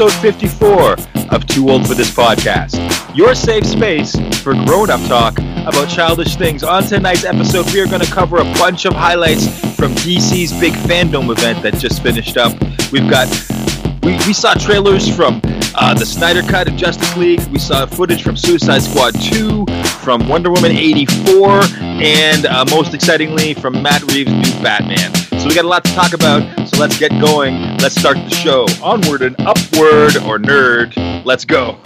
Episode 54 of Too Old for This Podcast, your safe space for grown up talk about childish things. On tonight's episode, we are going to cover a bunch of highlights from DC's big fandom event that just finished up. We've got we, we saw trailers from uh, the Snyder Cut of Justice League. We saw footage from Suicide Squad 2, from Wonder Woman 84, and uh, most excitingly, from Matt Reeves' new Batman. So we got a lot to talk about, so let's get going. Let's start the show. Onward and upward, or nerd. Let's go.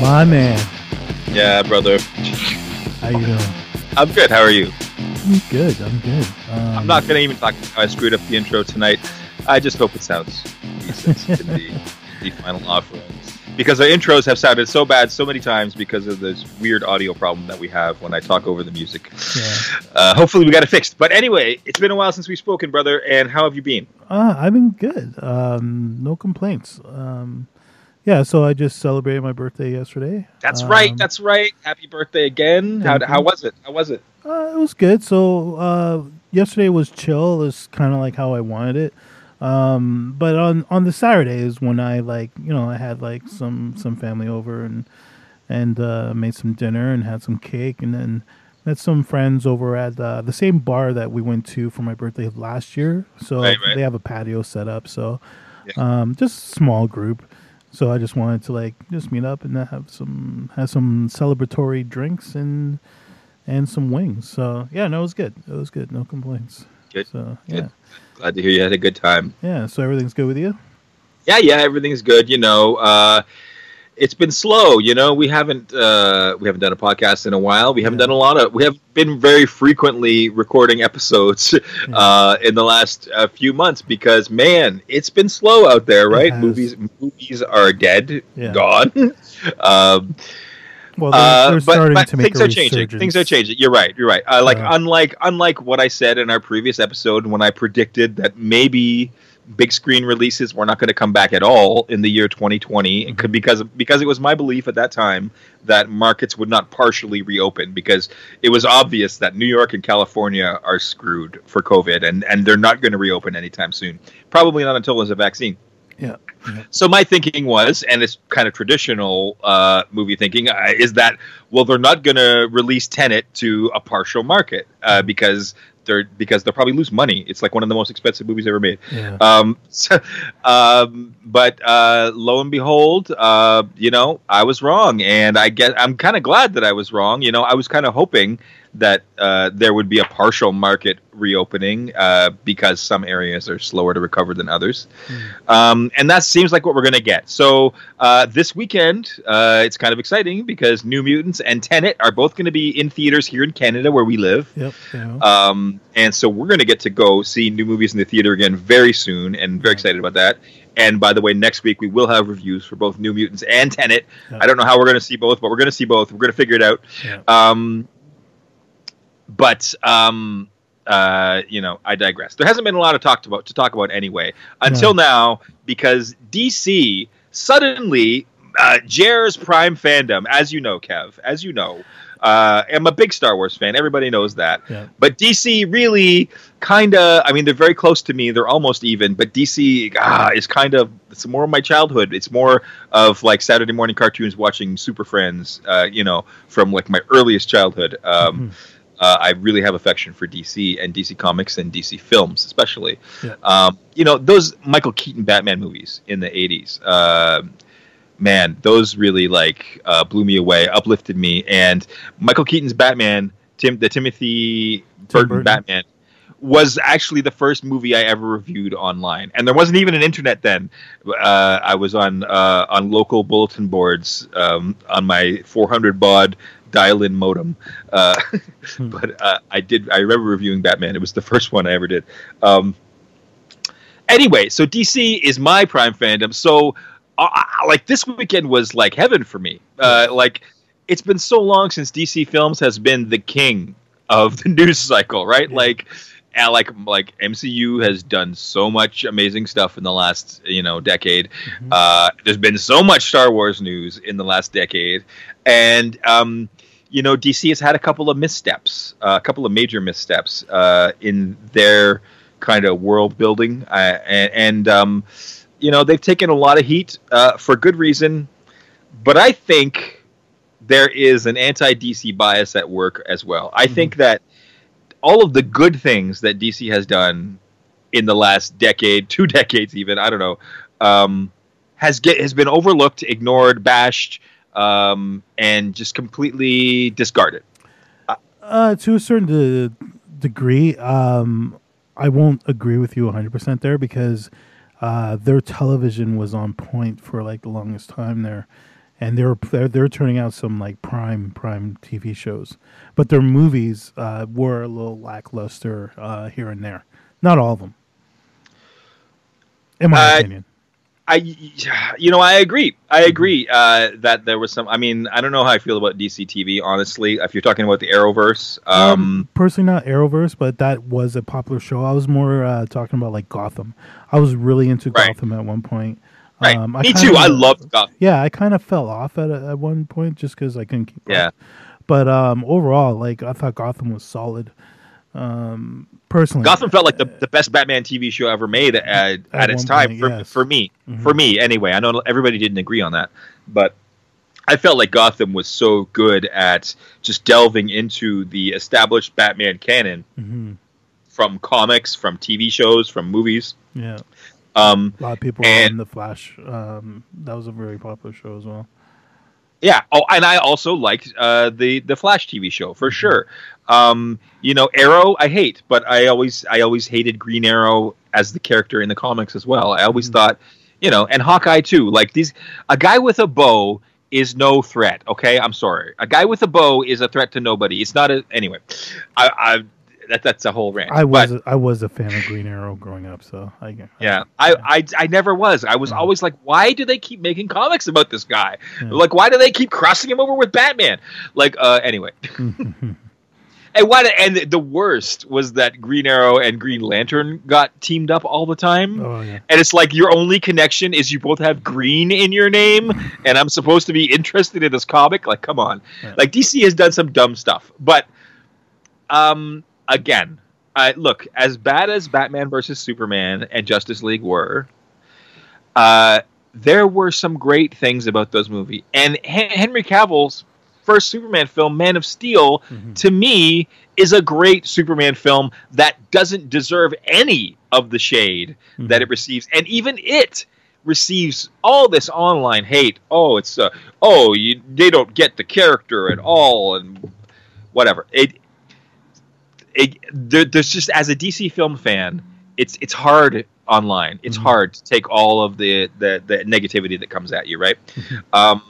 My man, Yeah, brother. how you doing? I'm good. How are you? I'm good. I'm good. Um, I'm not to even talk about how I screwed up the intro tonight. I just hope it sounds decent in the, the final offerings. Because our intros have sounded so bad so many times because of this weird audio problem that we have when I talk over the music. Yeah. Uh, hopefully, we got it fixed. But anyway, it's been a while since we've spoken, brother. And how have you been? Uh, I've been good. Um, no complaints. Um, yeah. So I just celebrated my birthday yesterday. That's Um, right. That's right. Happy birthday again. How, how was it? How was it? Uh, it was good. So uh, yesterday was chill. It was kind of like how I wanted it. Um, but on on the Saturdays when I like you know I had like some some family over and and uh, made some dinner and had some cake and then met some friends over at uh, the same bar that we went to for my birthday last year. So Right, right. they have a patio set up. So Yeah. um, just a small group. So I just wanted to like just meet up and have some have some celebratory drinks and and some wings. So yeah, no, it was good. It was good. No complaints. Good. So yeah, Good. Glad to hear you had a good time. yeah. So everything's good with you. Yeah, yeah, everything's good. You know, uh, it's been slow. You know, we haven't uh, we haven't done a podcast in a while. We haven't Yeah. done a lot of. We have been very frequently recording episodes uh, in the last uh, few months because man, it's been slow out there. Right? Movies movies are dead, Yeah. gone. um, Well, they're, uh, they're but, starting but to make things are changing. Things are changing. You're right. You're right. Uh, like unlike unlike what I said in our previous episode when I predicted that maybe big screen releases were not going to come back at all in the year 2020 It could- because because it was my belief at that time that markets would not partially reopen because it was obvious that New York and California are screwed for COVID and and they're not going to reopen anytime soon. Probably not until there's a vaccine. Yeah. So my thinking was, and it's kind of traditional uh, movie thinking, uh, is that well, they're not going to release Tenet to a partial market uh, because they're because they'll probably lose money. It's like one of the most expensive movies ever made. Yeah. Um, so, um, but uh, lo and behold, uh, you know, I was wrong, and I get I'm kind of glad that I was wrong. You know, I was kind of hoping that uh, there would be a partial market reopening uh, because some areas are slower to recover than others, um, and that seems like what we're going to get. So uh, this weekend, uh, it's kind of exciting because New Mutants and Tenet are both going to be in theaters here in Canada where we live. Yep. Yeah. Um, and so we're going to get to go see new movies in the theater again very soon, and very excited about that. And by the way, next week we will have reviews for both New Mutants and Tenet. Yeah. I don't know how we're going to see both, but we're going to see both. We're going to figure it out. Yeah. Um, but um, uh, you know, I digress. There hasn't been a lot of talk about to talk about anyway until now because DC suddenly uh, Jer's Prime fandom, as you know, Kev, as you know. Uh, I'm a big Star Wars fan. Everybody knows that. Yeah. But DC really kind of, I mean, they're very close to me. They're almost even. But DC ah, is kind of, it's more of my childhood. It's more of like Saturday morning cartoons watching Super Friends, uh, you know, from like my earliest childhood. Um, uh, I really have affection for DC and DC Comics and DC films, especially. Yeah. Um, you know, those Michael Keaton Batman movies in the 80s. Um man, those really like uh, blew me away, uplifted me. And Michael Keaton's Batman, Tim, the Timothy Burton, Burton. Batman, was actually the first movie I ever reviewed online, and there wasn't even an internet then. Uh, I was on uh, on local bulletin boards um, on my 400 baud dial-in modem, uh, but uh, I did. I remember reviewing Batman. It was the first one I ever did. Um, anyway, so DC is my prime fandom. So, uh, like this weekend was like heaven for me. Uh, like it's been so long since DC Films has been the king of the news cycle, right? Yeah. Like, and like like MCU has done so much amazing stuff in the last you know decade. Mhm. Uh, there's been so much Star Wars news in the last decade, and um, you know DC has had a couple of missteps, uh, a couple of major missteps uh, in their kind of world building, uh, and, and um, you know they've taken a lot of heat uh, for good reason. But I think there is an anti DC bias at work as well. I mm-hmm. think that all of the good things that DC has done in the last decade, two decades, even I don't know, um, has get has been overlooked, ignored, bashed, um, and just completely discarded. Uh, to a certain de- degree, um, I won't agree with you 100% there because uh, their television was on point for like the longest time there. And they're, they're, they're turning out some like prime prime TV shows, but their movies uh, were a little lackluster uh, here and there. Not all of them, in my opinion. I, you know, I agree. I agree uh, that there was some. I mean, I don't know how I feel about DC TV, honestly. If you're talking about the Arrowverse, um, um, personally, not Arrowverse, but that was a popular show. I was more uh, talking about like Gotham. I was really into right. Gotham at one point. Right. Um, Me too. I loved Gotham. Yeah, I kind of fell off at at one point just because I couldn't keep. Yeah. Up. But um, overall, like I thought Gotham was solid. Um, personally, Gotham felt like the, the best Batman TV show ever made at, at, at its time point, for, yes. for me. Mm-hmm. For me, anyway. I know everybody didn't agree on that, but I felt like Gotham was so good at just delving into the established Batman canon mm-hmm. from comics, from TV shows, from movies. Yeah. Um, a lot of people and, on the Flash. Um, that was a very popular show as well. Yeah. Oh, and I also liked uh, the the Flash TV show for mm-hmm. sure. Um, you know, Arrow I hate, but I always I always hated Green Arrow as the character in the comics as well. I always mm-hmm. thought, you know, and Hawkeye too. Like these, a guy with a bow is no threat. Okay, I'm sorry. A guy with a bow is a threat to nobody. It's not a anyway. I, I that that's a whole rant. I was but, a, I was a fan of Green Arrow growing up, so I, I yeah, I, I I never was. I was yeah. always like, why do they keep making comics about this guy? Yeah. Like, why do they keep crossing him over with Batman? Like, uh, anyway. and what and the worst was that Green Arrow and Green Lantern got teamed up all the time. Oh, yeah. And it's like your only connection is you both have green in your name, and I'm supposed to be interested in this comic. Like, come on. Yeah. Like DC has done some dumb stuff, but um, again, I, look as bad as Batman versus Superman and Justice League were. Uh, there were some great things about those movies, and Henry Cavill's first Superman film, Man of Steel, mm-hmm. to me is a great Superman film that doesn't deserve any of the shade mm-hmm. that it receives, and even it receives all this online hate. Oh, it's uh, oh, you, they don't get the character at all, and whatever. It it, there, there's just as a DC film fan, it's it's hard online. It's mm-hmm. hard to take all of the, the, the negativity that comes at you, right? Mm-hmm. Um,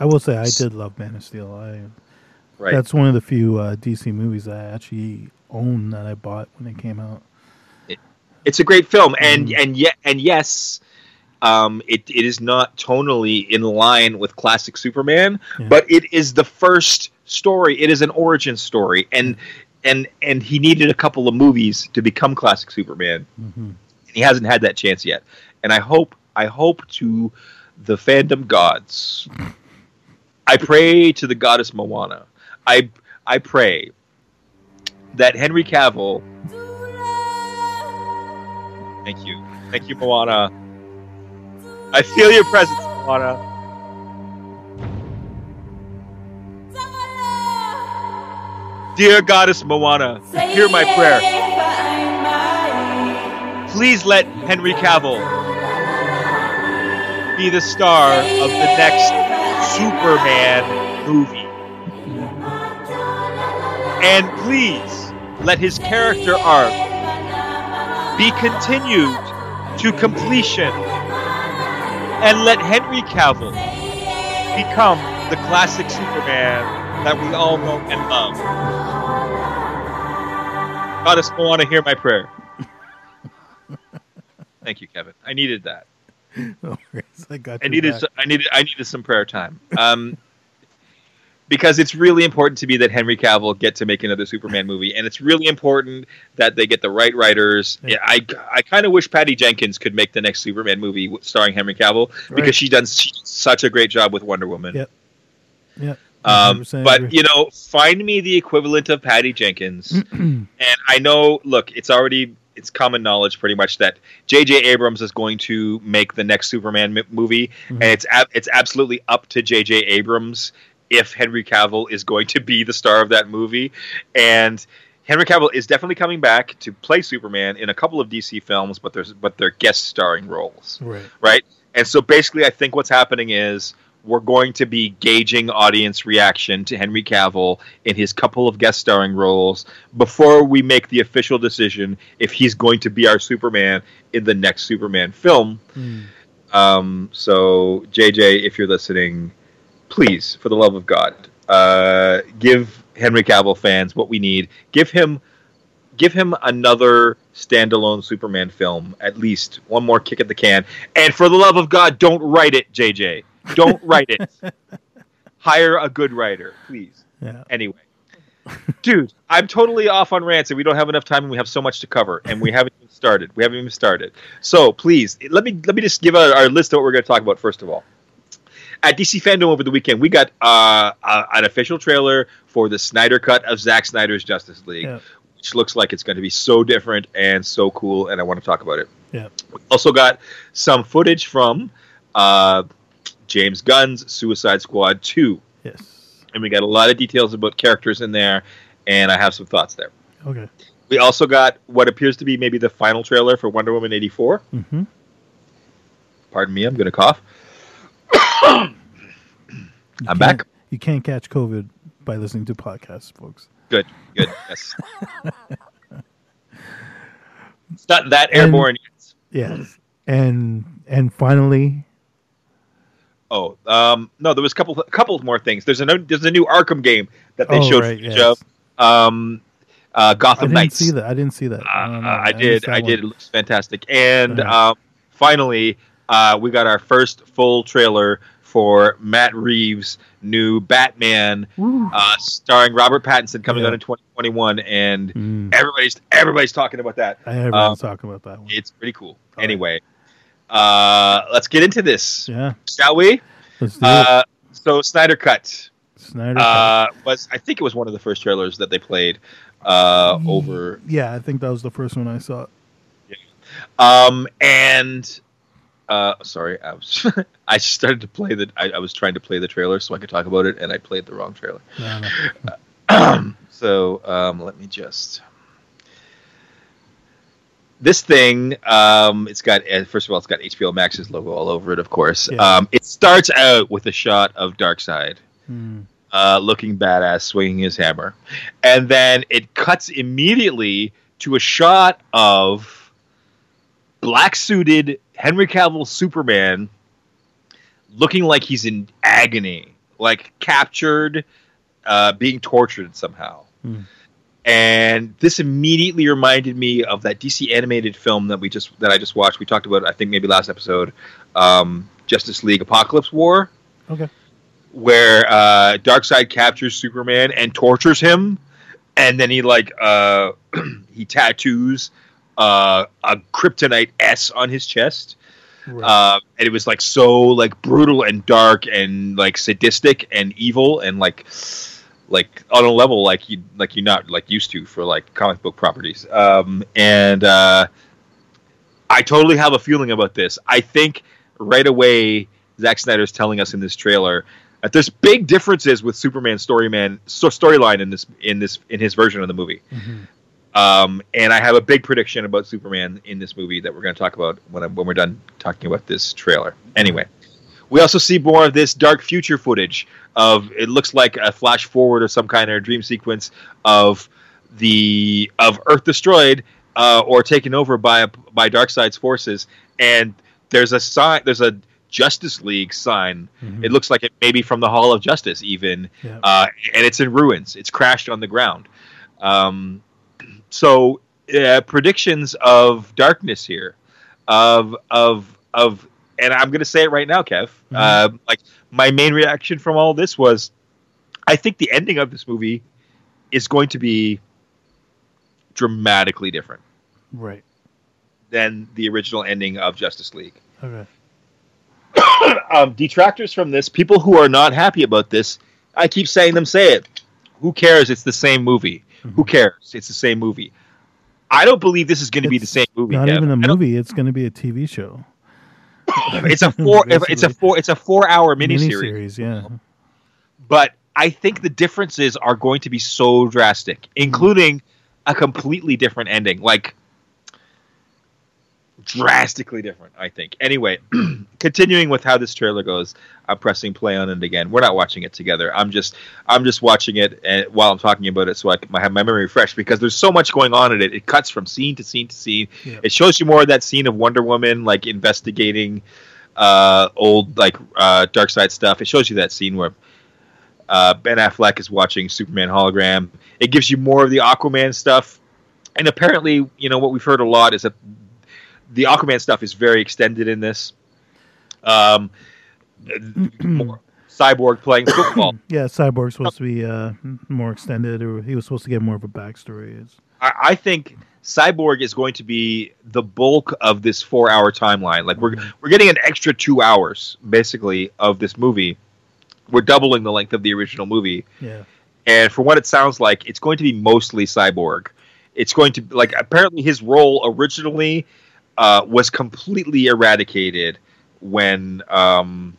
I will say I did love Man of Steel. I right. That's one of the few uh, DC movies I actually own that I bought when it came out. It, it's a great film, and mm. and yet and yes, um, it it is not tonally in line with classic Superman, yeah. but it is the first story. It is an origin story, and and and he needed a couple of movies to become classic Superman. Mm-hmm. He hasn't had that chance yet, and I hope I hope to the fandom gods. I pray to the goddess Moana. I I pray that Henry Cavill. Thank you, thank you, Moana. I feel your presence, Moana. Dear Goddess Moana, hear my prayer. Please let Henry Cavill be the star of the next Superman movie. And please let his character arc be continued to completion. And let Henry Cavill become the classic Superman that we all know and love. God us want to hear my prayer. Thank you, Kevin. I needed that. No worries. I got. I needed. Some, I needed. I needed some prayer time. Um, because it's really important to me that Henry Cavill get to make another Superman movie, and it's really important that they get the right writers. Yeah. I I kind of wish Patty Jenkins could make the next Superman movie starring Henry Cavill right. because she done such a great job with Wonder Woman. Yep. Yep. Um, but you know, find me the equivalent of Patty Jenkins, and I know. Look, it's already it's common knowledge pretty much that J.J. Abrams is going to make the next Superman m- movie, Mhm. and it's ab- it's absolutely up to J.J. Abrams if Henry Cavill is going to be the star of that movie, and Henry Cavill is definitely coming back to play Superman in a couple of DC films, but there's but they're guest starring roles Right. right? And so basically, I think what's happening is we're going to be gauging audience reaction to Henry Cavill in his couple of guest starring roles before we make the official decision if he's going to be our Superman in the next Superman film. Mm. Um, so, JJ, if you're listening, please, for the love of God, uh, give Henry Cavill fans what we need. Give him, give him another standalone Superman film, at least one more kick at the can. And for the love of God, don't write it, JJ. Don't write it. Hire a good writer, please. Yeah. Anyway, dude, I'm totally off on rants, and we don't have enough time, and we have so much to cover, and we haven't even started. We haven't even started. So please, let me let me just give out our list of what we're going to talk about first of all. At DC Fandom over the weekend, we got uh, uh, an official trailer for the Snyder cut of Zack Snyder's Justice League, Yeah. which looks like it's going to be so different and so cool, and I want to talk about it. Yeah. We also got some footage from uh, James Gunn's Suicide Squad 2 Yes. and we got a lot of details about characters in there, and I have some thoughts there. Okay. We also got what appears to be maybe the final trailer for Wonder Woman eighty four. Mm-hmm. Pardon me, I'm going to cough. I'm back. You can't catch COVID by listening to podcasts, folks. Good, good. Yes. it's not that And- airborne. yet. Yes. And and finally, Oh, um, no, there was a couple, a couple more things. There's a no, there's a new Arkham game that they oh, showed right, yes. of. Um, uh, I Gotham didn't Knights. see that. I didn't see that. Uh, I, don't. I did. I did. It looks fantastic. And um, finally, uh, we got our first full trailer for Matt Reeves' new Batman, uh, starring Robert Pattinson, coming Yeah. out in 2021, and Mm. everybody's everybody's talking about that. Everyone's talking about that one. It's pretty cool. All. Anyway, uh, let's get into this, Yeah. shall we? Let's do it. Uh, so Snyder Cut Snyder. uh, was, I think it was one of the first trailers that they played uh, over yeah, I think that was the first one I saw. Um, and uh, sorry, I was I started to play the I, I was trying to play the trailer so I could talk about it, and I played the wrong trailer. No. so um, let me just. This thing, um, it's got uh, first of all, it's got HBO Max's logo all over it. Of course, Yeah. um, it starts out with a shot of Darkseid Mm. uh, looking badass, swinging his hammer, and then it cuts immediately to a shot of black suited Henry Cavill Superman looking like he's in agony, like captured, uh, being tortured somehow. Hmm. And this immediately reminded me of that DC animated film that we just that I just watched. We talked about, I think maybe last episode, um, Justice League Apokolips War Okay. where uh, Darkseid captures Superman and tortures him, and then he like uh, he tattoos uh, a kryptonite S on his chest, Right. uh, and it was like so like brutal and dark and like sadistic and evil and like like on a level like you like you're not like used to for like comic book properties. Um, and uh, I totally have a feeling about this. I think right away Zack Snyder's telling us in this trailer that there's big differences with Superman's storyman so storyline in this in this in his version of the movie. Mhm. Um, and I have a big prediction about Superman in this movie that we're going to talk about when, I, when we're done talking about this trailer. Anyway, we also see more of this dark future footage of it looks like a flash forward or some kind of dream sequence of the of Earth destroyed uh, or taken over by by Darkseid's forces, and there's a sign. There's a Justice League sign. Mhm. It looks like it maybe from the Hall of Justice, even Yeah. uh, and it's in ruins. It's crashed on the ground. Um, so uh, predictions of darkness here, of of of, and I'm going to say it right now, Kev. Mhm. Uh, like my main reaction from all this was, I think the ending of this movie is going to be dramatically different Right. than the original ending of Justice League. Okay. um, detractors from this, people who are not happy about this, I keep saying them say it. Who cares? It's the same movie. Who cares? It's the same movie. I don't believe this is going to be the same movie. Not Kev. even a movie. It's going to be a TV show. It's a four. it's a four. It's a four-hour miniseries. Miniseries, yeah. But I think the differences are going to be so drastic, including a completely different ending. Like drastically different, I think. Anyway, continuing with how this trailer goes, I'm pressing play on it again. We're not watching it together. I'm just I'm just watching it and, while I'm talking about it so I can have my memory fresh because there's so much going on in it. It cuts from scene to scene to scene. Yeah. It shows you more of that scene of Wonder Woman like investigating uh, old like uh, Darkseid stuff. It shows you that scene where uh, Ben Affleck is watching Superman hologram. It gives you more of the Aquaman stuff, and apparently, you know what we've heard a lot is that the Aquaman stuff is very extended in this. Um, more Cyborg playing football. Yeah, Cyborg's supposed to be uh, more extended, or he was supposed to get more of a backstory. I, I think Cyborg is going to be the bulk of this four-hour timeline. Like we're we're getting an extra two hours basically of this movie. We're doubling the length of the original movie. yeah, and for what it sounds like, it's going to be mostly cyborg. It's going to like apparently his role originally uh, was completely eradicated when um,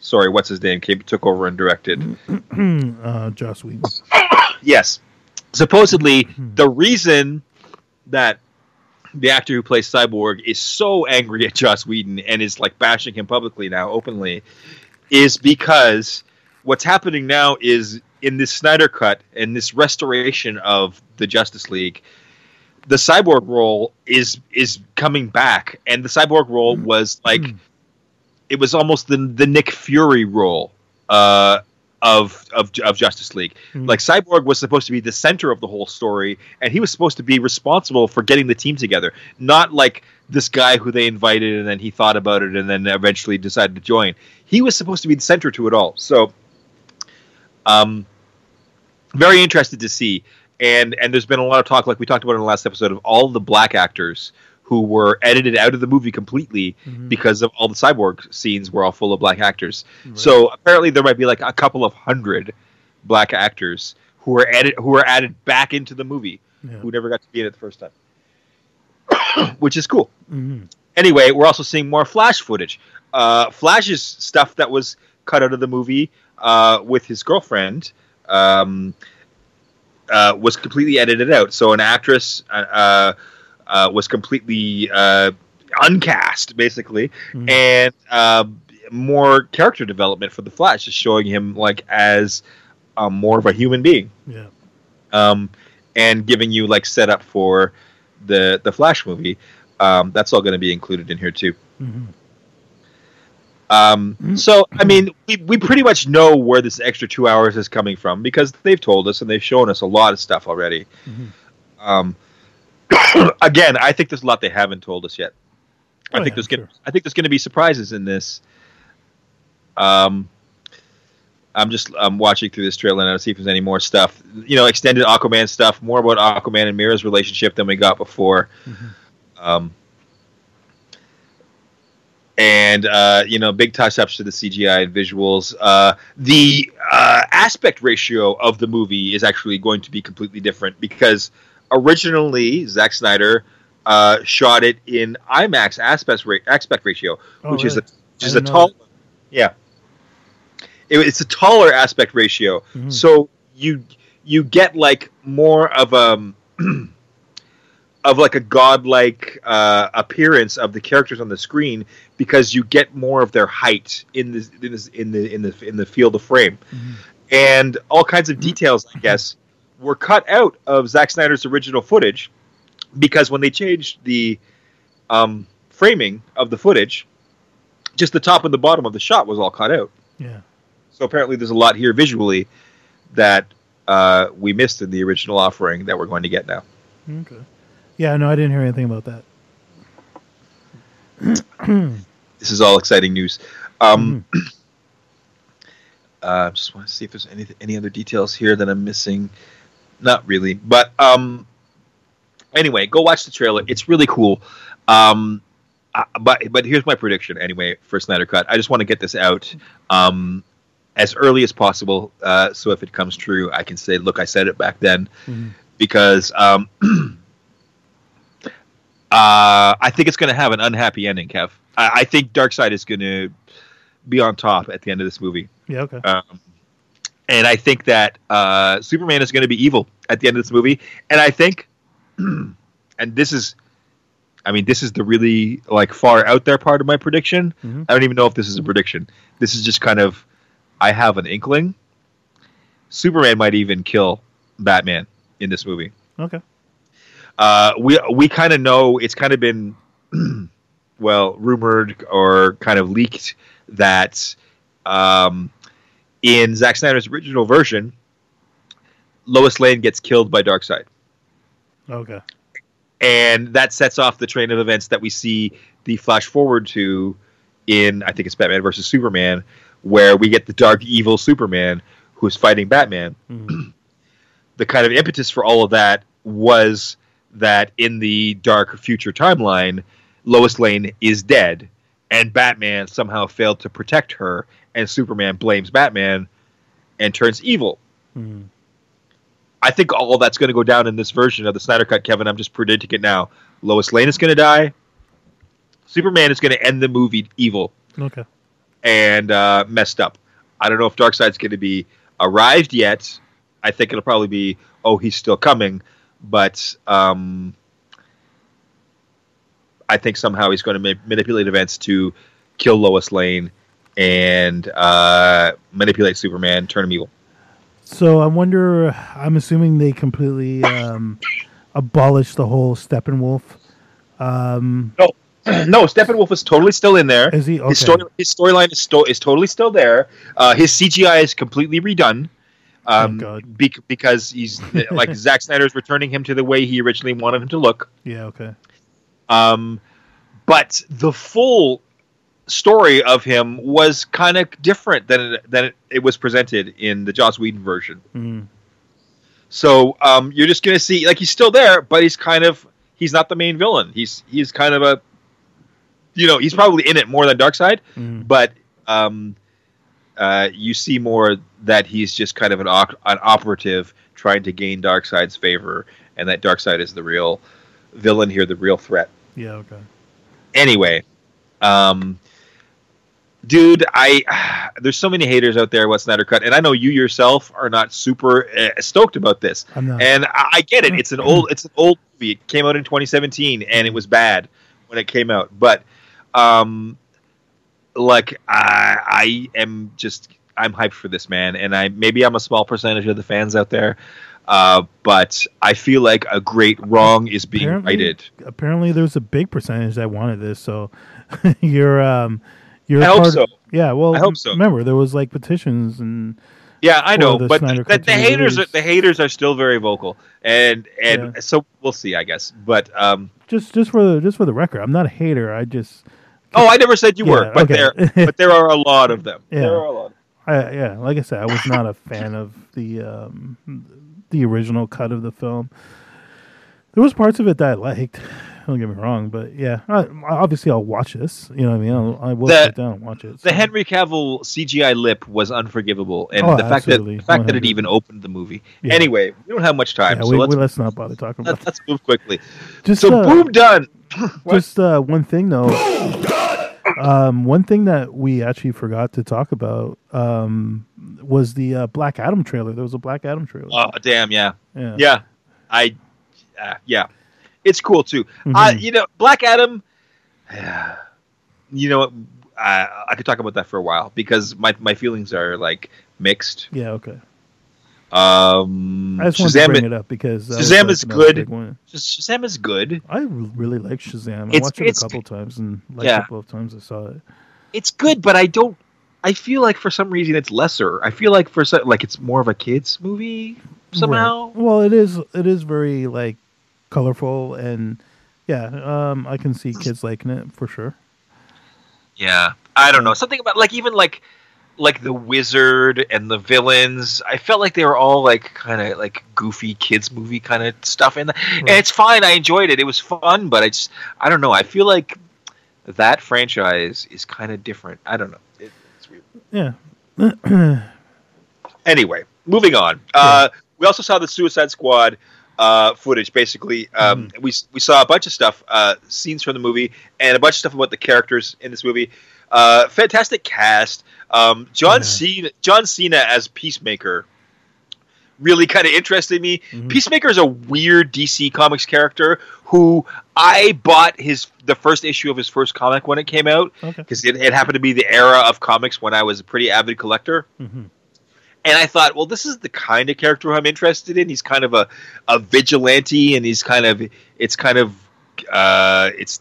sorry, what's his name came took over and directed. uh, Joss Whedon. Yes, supposedly the reason that the actor who plays Cyborg is so angry at Joss Whedon and is like bashing him publicly now openly is because what's happening now is in this Snyder cut and this restoration of the Justice League the cyborg role is is coming back and the cyborg role was like it was almost the the Nick Fury role uh of of of Justice League. Mhm. Like Cyborg was supposed to be the center of the whole story, and he was supposed to be responsible for getting the team together. Not like this guy who they invited and then he thought about it and then eventually decided to join. He was supposed to be the center to it all. So, um, very interested to see. And and there's been a lot of talk, like we talked about in the last episode, of all the black actors who were edited out of the movie completely Mhm. because of all the cyborg scenes were all full of black actors. So apparently there might be like a couple of hundred black actors who were added who were added back into the movie Yeah. who never got to be in it the first time, which is cool. Mhm. Anyway, we're also seeing more Flash footage. Uh, Flash's stuff that was cut out of the movie uh, with his girlfriend um, uh, was completely edited out. So an actress uh, uh, uh, was completely uh, uncast, basically, Mhm. and uh, more character development for the Flash, just showing him like as um, more of a human being Yeah. um, and giving you like setup for the the Flash movie. Um, that's all going to be included in here too. Mhm. Um, so I mean, we we pretty much know where this extra two hours is coming from because they've told us and they've shown us a lot of stuff already. Mhm. Um, again, I think there's a lot they haven't told us yet. I Oh, think yeah, there's gonna sure. I think there's gonna be surprises in this. Um, I'm just I'm watching through this trailer now to see if there's any more stuff. You know, extended Aquaman stuff, more about Aquaman and Mera's relationship than we got before. Mhm. Um, and uh, you know, big touch ups to the CGI and visuals. Uh, the uh, aspect ratio of the movie is actually going to be completely different because originally Zack Snyder uh, shot it in IMAX aspect ra- aspect ratio, Oh, which is a which is a tall, yeah. It, it's a taller aspect ratio, Mhm. so you you get like more of a of like a godlike uh, appearance of the characters on the screen because you get more of their height in the in, this, in the in the in the field of frame, Mhm. and all kinds of details, I guess, were cut out of Zack Snyder's original footage because when they changed the um, framing of the footage, just the top and the bottom of the shot was all cut out. Yeah. So apparently, there's a lot here visually that uh, we missed in the original offering that we're going to get now. Okay. Yeah. No, I didn't hear anything about that. This is all exciting news. Um, uh, just want to see if there's any any other details here that I'm missing. Not really, but um, anyway, go watch the trailer. It's really cool. Um, uh, but but here's my prediction anyway for Snyder Cut. I just want to get this out um, as early as possible, uh, so if it comes true, I can say, "Look, I said it back then." Mhm. Because um, Uh, I think it's going to have an unhappy ending, Kev. I, I think Darkseid is going to be on top at the end of this movie. Yeah, okay. Um, and I think that uh, Superman is going to be evil at the end of this movie. And I think, and this is, I mean, this is the really like far out there part of my prediction. Mhm. I don't even know if this is a prediction. This is just kind of, I have an inkling. Superman might even kill Batman in this movie. Okay. Uh, we we kind of know it's kind of been well rumored or kind of leaked that um, in Zack Snyder's original version, Lois Lane gets killed by Darkseid, Okay. and that sets off the train of events that we see the flash forward to in I think it's Batman versus Superman, where we get the dark evil Superman who's fighting Batman Mhm. the kind of impetus for all of that was that in the dark future timeline, Lois Lane is dead, and Batman somehow failed to protect her, and Superman blames Batman and turns evil. Mhm. I think all that's going to go down in this version of the Snyder Cut, Kevin. I'm just predicting it now. Lois Lane is going to die. Superman is going to end the movie evil Okay. and uh, messed up. I don't know if Darkseid's going to be arrived yet. I think it'll probably be, oh, he's still coming, but um, I think somehow he's going to ma- manipulate events to kill Lois Lane and uh, manipulate Superman, turn him evil. So I wonder. I'm assuming they completely um, abolished the whole Steppenwolf. Um, no, Steppenwolf is totally still in there. is he okay? His story, his storyline is, sto- is totally still there. Uh, his CGI is completely redone. Um, Oh, bec- because he's like Zack Snyder's returning him to the way he originally wanted him to look. Yeah. Okay. Um, but the full story of him was kind of different than it, than it, was presented in the Joss Whedon version. Mhm. So um, you're just gonna see like he's still there, but he's kind of he's not the main villain. He's he's kind of a you know he's probably in it more than Darkseid, Mhm. but um, uh, you see more that he's just kind of an, op- an operative trying to gain Darkseid's favor, and that Darkseid is the real villain here, the real threat. Yeah. Okay. Anyway, um, dude, I there's so many haters out there. What Snyder Cut, and I know you yourself are not super uh, stoked about this. I'm not. And I, I get it. It's an old it's an old movie. It came out in 2017 and it was bad when it came out. But um like I I am just I'm hyped for this man and I maybe I'm a small percentage of the fans out there. Uh, but I feel like a great wrong is being Apparently- righted. Apparently, there's a big percentage that wanted this. So you're um, you're I hope so. Yeah. Well, I hope so. Remember, there was like petitions and Yeah, I know, the but the, the haters are, the haters are still very vocal, and and Yeah. so we'll see, I guess. But um, just just for the just for the record, I'm not a hater. I just oh, I never said you Yeah, were, but okay. there but there are a lot of them. Yeah. There are a lot. I, yeah, like I said, I was not a fan of the um, the original cut of the film. There was parts of it that I liked. Don't get me wrong, but yeah, I, obviously I'll watch this. You know what I mean? I'll, I will The- sit down and watch it. The. Henry Cavill CGI lip was unforgivable, and Oh, the fact that the fact that it even opened the movie. Yeah. Anyway, we don't have much time, Yeah, so we, let's, we, let's not bother talking about. let's let's move quickly. Just So uh, boom done. Just uh, one thing though. Um, one thing that we actually forgot to talk about um, was the uh, Black Adam trailer. There was a Black Adam trailer. Oh damn, yeah, yeah. yeah. I, uh, yeah, it's cool too. Mhm. Uh, you know, Black Adam. You know, what, I, I could talk about that for a while because my my feelings are like mixed. Yeah. Okay. Um, I just wanted to Shazam, bring it up because Shazam is good. Shazam is good. I really like Shazam. I It's- watched it a couple times and liked Yeah. both times I saw it. It's good, but I don't. I feel like for some reason it's lesser. I feel like for some, like it's more of a kids movie somehow. Right. Well, it is. It is very like colorful and yeah. Um, I can see kids liking it for sure. Yeah, I don't know something about like even like like the wizard and the villains. I felt like they were all like kind of like goofy kids movie kind of stuff in there. And it's fine. I enjoyed it. It was fun, but I just I don't know. I feel like that franchise is kind of different. I don't know. It, it's weird. Yeah. Anyway, moving on. Uh, we also saw the Suicide Squad uh, footage. Basically, um, we we saw a bunch of stuff, uh, scenes from the movie, and a bunch of stuff about the characters in this movie. Uh, fantastic cast. Um, John Yeah. Cena, John Cena as Peacemaker, really kind of interested me. Mhm. Peacemaker is a weird DC Comics character who I bought his the first issue of his first comic when it came out Okay. because it, it happened to be the era of comics when I was a pretty avid collector. hmm And I thought, well, this is the kind of character I'm interested in. He's kind of a, a vigilante, and he's kind of it's kind of uh, it's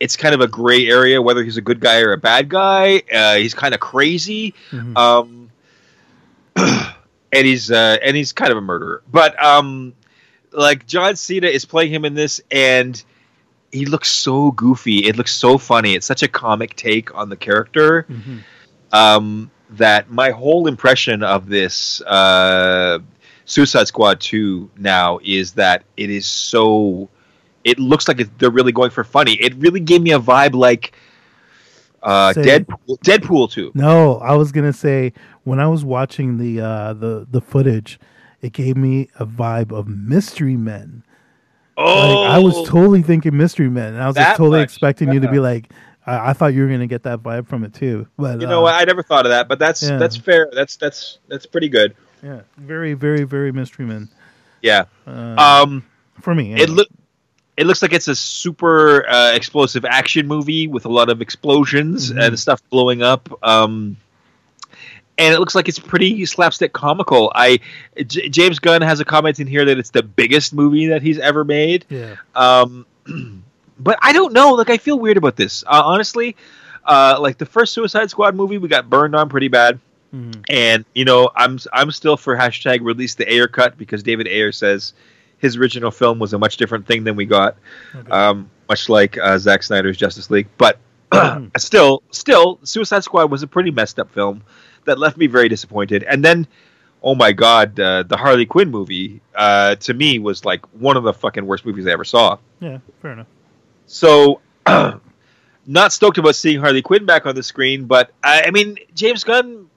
it's kind of a gray area whether he's a good guy or a bad guy. Uh, he's kind of crazy, hmm um, and he's uh, and he's kind of a murderer. But um, like John Cena is playing him in this, and he looks so goofy. It looks so funny. It's such a comic take on the character hmm um, that my whole impression of this uh, Suicide Squad 2 now is that it is so. It looks like they're really going for funny. It really gave me a vibe like uh, Say- Deadpool, Deadpool 2. No, I was gonna say when I was watching the uh, the the footage, it gave me a vibe of Mystery Men. Oh, Like, I was totally thinking Mystery Men, and I was totally much. expecting you to be like, I, I thought you were gonna get that vibe from it too. But you know uh. I never thought of that, but that's Yeah. that's fair. That's that's that's pretty good. Yeah, very, very, very Mystery Men. Yeah. Uh, Um, for me, it anyway. It looks like it's a super uh, explosive action movie with a lot of explosions Mhm. and stuff blowing up. Um, and it looks like it's pretty slapstick comical. I J- James Gunn has a comment in here that it's the biggest movie that he's ever made. yeah. Um, but I don't know. Like I feel weird about this. Uh, honestly, uh, like the first Suicide Squad movie, we got burned on pretty bad. Mhm. And you know, I'm I'm still for hashtag release the Ayer cut because David Ayer says his original film was a much different thing than we got, Okay. um, much like uh, Zack Snyder's Justice League. But Mhm. still, still, Suicide Squad was a pretty messed up film that left me very disappointed. And then, oh my god, uh, the Harley Quinn movie uh, to me was like one of the fucking worst movies I ever saw. yeah, fair enough. So, not stoked about seeing Harley Quinn back on the screen, but I, I mean, James Gunn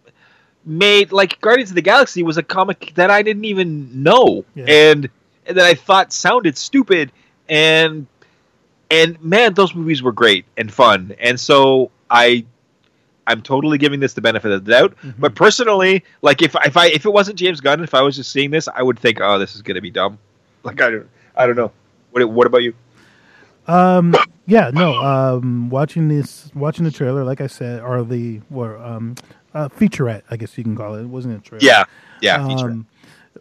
made like Guardians of the Galaxy was a comic that I didn't even know, Yeah. and that I thought sounded stupid, and and man, those movies were great and fun, and so I. I'm totally giving this the benefit of the doubt, Mhm. but personally, like if if I if it wasn't James Gunn, if I was just seeing this, I would think, oh, this is gonna be dumb. Like I don't, I don't know. What what about you? Um, yeah, no. Um, watching this, watching the trailer, like I said, or the or um, uh, featurette, I guess you can call it. It wasn't a trailer. Yeah, yeah. Um,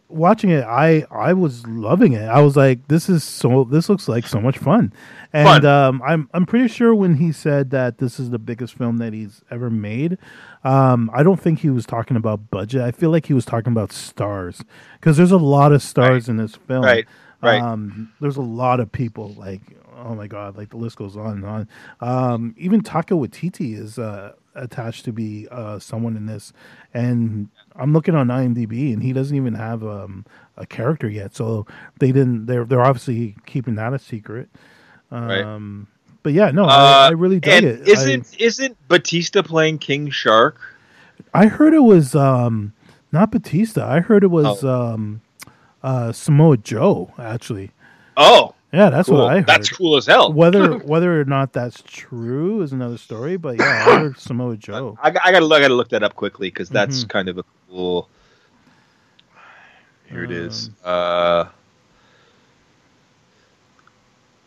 watching it, I I was loving it. I was like, this is so. This looks like so much fun. And Fun. um, I'm I'm pretty sure when he said that this is the biggest film that he's ever made, um, I don't think he was talking about budget. I feel like he was talking about stars because there's a lot of stars in this film. Right, right. Um, there's a lot of people like oh my god, like the list goes on and on. Um, even Taika Waititi is uh, attached to be uh, someone in this, and I'm looking on IMDb, and he doesn't even have um, a character yet. So they didn't. They're they're obviously keeping that a secret. Right. Um, But yeah, no, Uh, I, I really dug and it. isn't isn't Bautista playing King Shark? I, I heard it was um, not Bautista. I heard it was Oh. um, uh, Samoa Joe. Actually, Oh, yeah, that's cool. what I heard. That's cool as hell. whether whether or not that's true is another story. But yeah, I heard Samoa Joe. I, I gotta look. I gotta look that up quickly because that's Mhm. kind of a cool. Here it is. Um, Uh,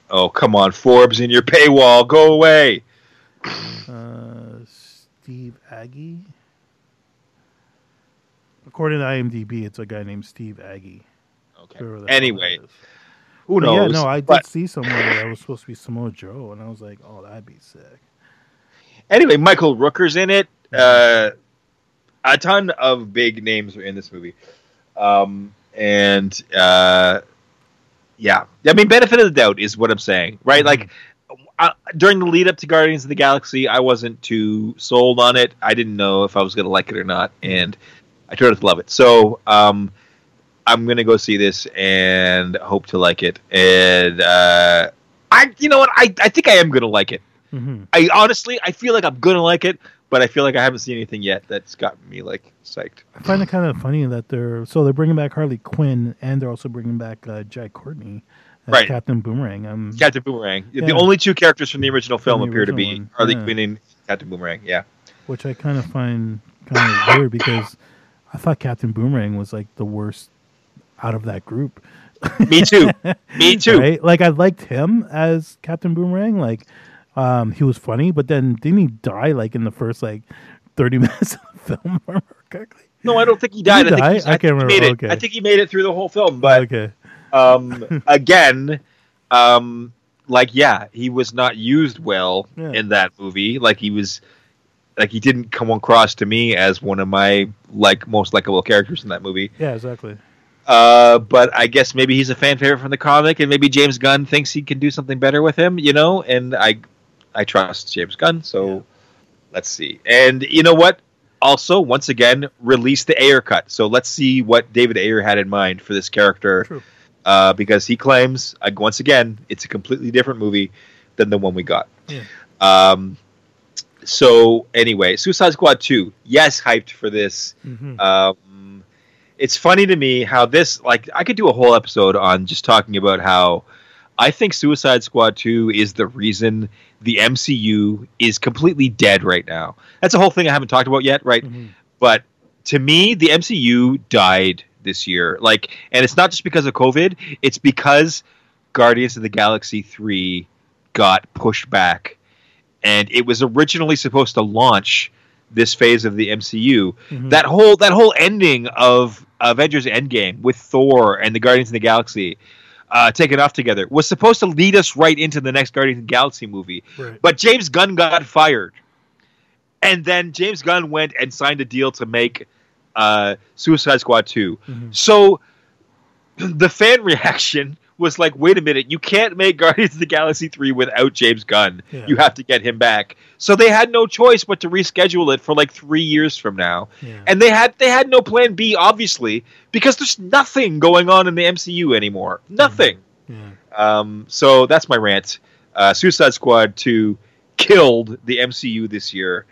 oh come on, Forbes in your paywall. Go away. Uh, Steve Agee. According to IMDb, it's a guy named Steve Agee. Okay. Anyway, who But knows? Yeah, no, I did But see somewhere that was supposed to be Samoa Joe, and I was like, oh, that'd be sick. anyway, Michael Rooker's in it. Uh, a ton of big names are in this movie, um, and uh, yeah, I mean, benefit of the doubt is what I'm saying, right? Mhm. Like uh, during the lead up to Guardians of the Galaxy, I wasn't too sold on it. I didn't know if I was going to like it or not, and I turned out to love it. So um, I'm going to go see this and hope to like it. And uh, I, you know what, I, I think I am going to like it. Mhm. I honestly, I feel like I'm gonna like it, but I feel like I haven't seen anything yet that's gotten me like psyched. I find it kind of funny that they're so they're bringing back Harley Quinn and they're also bringing back uh, Jai Courtney as Right. Captain Boomerang. Um, Captain Boomerang. The only two characters from the original film the appear to be one, Harley yeah. Quinn and Captain Boomerang. Yeah. which I kind of find kind of weird because I thought Captain Boomerang was like the worst out of that group. Me too. Me too. Right? Like I liked him as Captain Boomerang. Like um, he was funny, but then didn't he die like in the first like thirty minutes of the film? if I remember correctly? No, I don't think he died. he I think, I I can't remember. made it. Okay. I think he made it through the whole film, but okay, um, again, um, like yeah, he was not used well Yeah. in that movie. Like he was, like he didn't come across to me as one of my like most likable characters in that movie. yeah, exactly. Uh, but I guess maybe he's a fan favorite from the comic, and maybe James Gunn thinks he can do something better with him. You know, and I, I trust James Gunn. So Yeah. let's see. And you know what? Also, once again, release the Ayer cut. So let's see what David Ayer had in mind for this character True. uh, because he claims uh, once again it's a completely different movie than the one we got. Yeah. Um, so anyway, Suicide Squad two, yes, hyped for this. hmm Um, it's funny to me how this like I could do a whole episode on just talking about how I think Suicide Squad two is the reason the MCU is completely dead right now. That's a whole thing I haven't talked about yet, right? hmm but to me the mcu died this year like and it's not just because of covid it's because guardians of the galaxy 3 got pushed back and it was originally supposed to launch this phase of the mcu Mhm. that whole that whole ending of avengers endgame with thor and the guardians of the galaxy uh, taking off together was supposed to lead us right into the next guardians of the galaxy movie Right. but James Gunn got fired. And then James Gunn went and signed a deal to make uh, Suicide Squad 2. Mhm. So the fan reaction was like, wait a minute, you can't make Guardians of the Galaxy 3 without James Gunn. Yeah. You have to get him back. So they had no choice but to reschedule it for like three years from now. Yeah. And they had they had no plan B, obviously, because there's nothing going on in the MCU anymore. Nothing. yeah. Um, so that's my rant. Uh, Suicide Squad 2 killed the MCU this year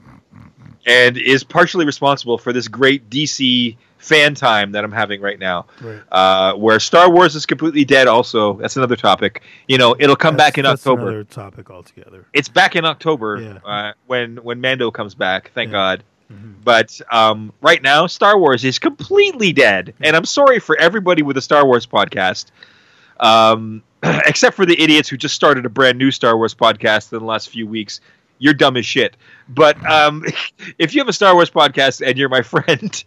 and is partially responsible for this great DC fan time that I'm having right now. Right. Uh, where Star Wars is completely dead, also. That's another topic. You know, it'll come That's- back in that's October. Another topic altogether. It's back in October Yeah. uh, when, when Mando comes back. Thank Yeah. God. Mhm. But um, right now, Star Wars is completely dead, and I'm sorry for everybody with a Star Wars podcast, um, except for the idiots who just started a brand new Star Wars podcast in the last few weeks. You're dumb as shit. But um, if you have a Star Wars podcast and you're my friend,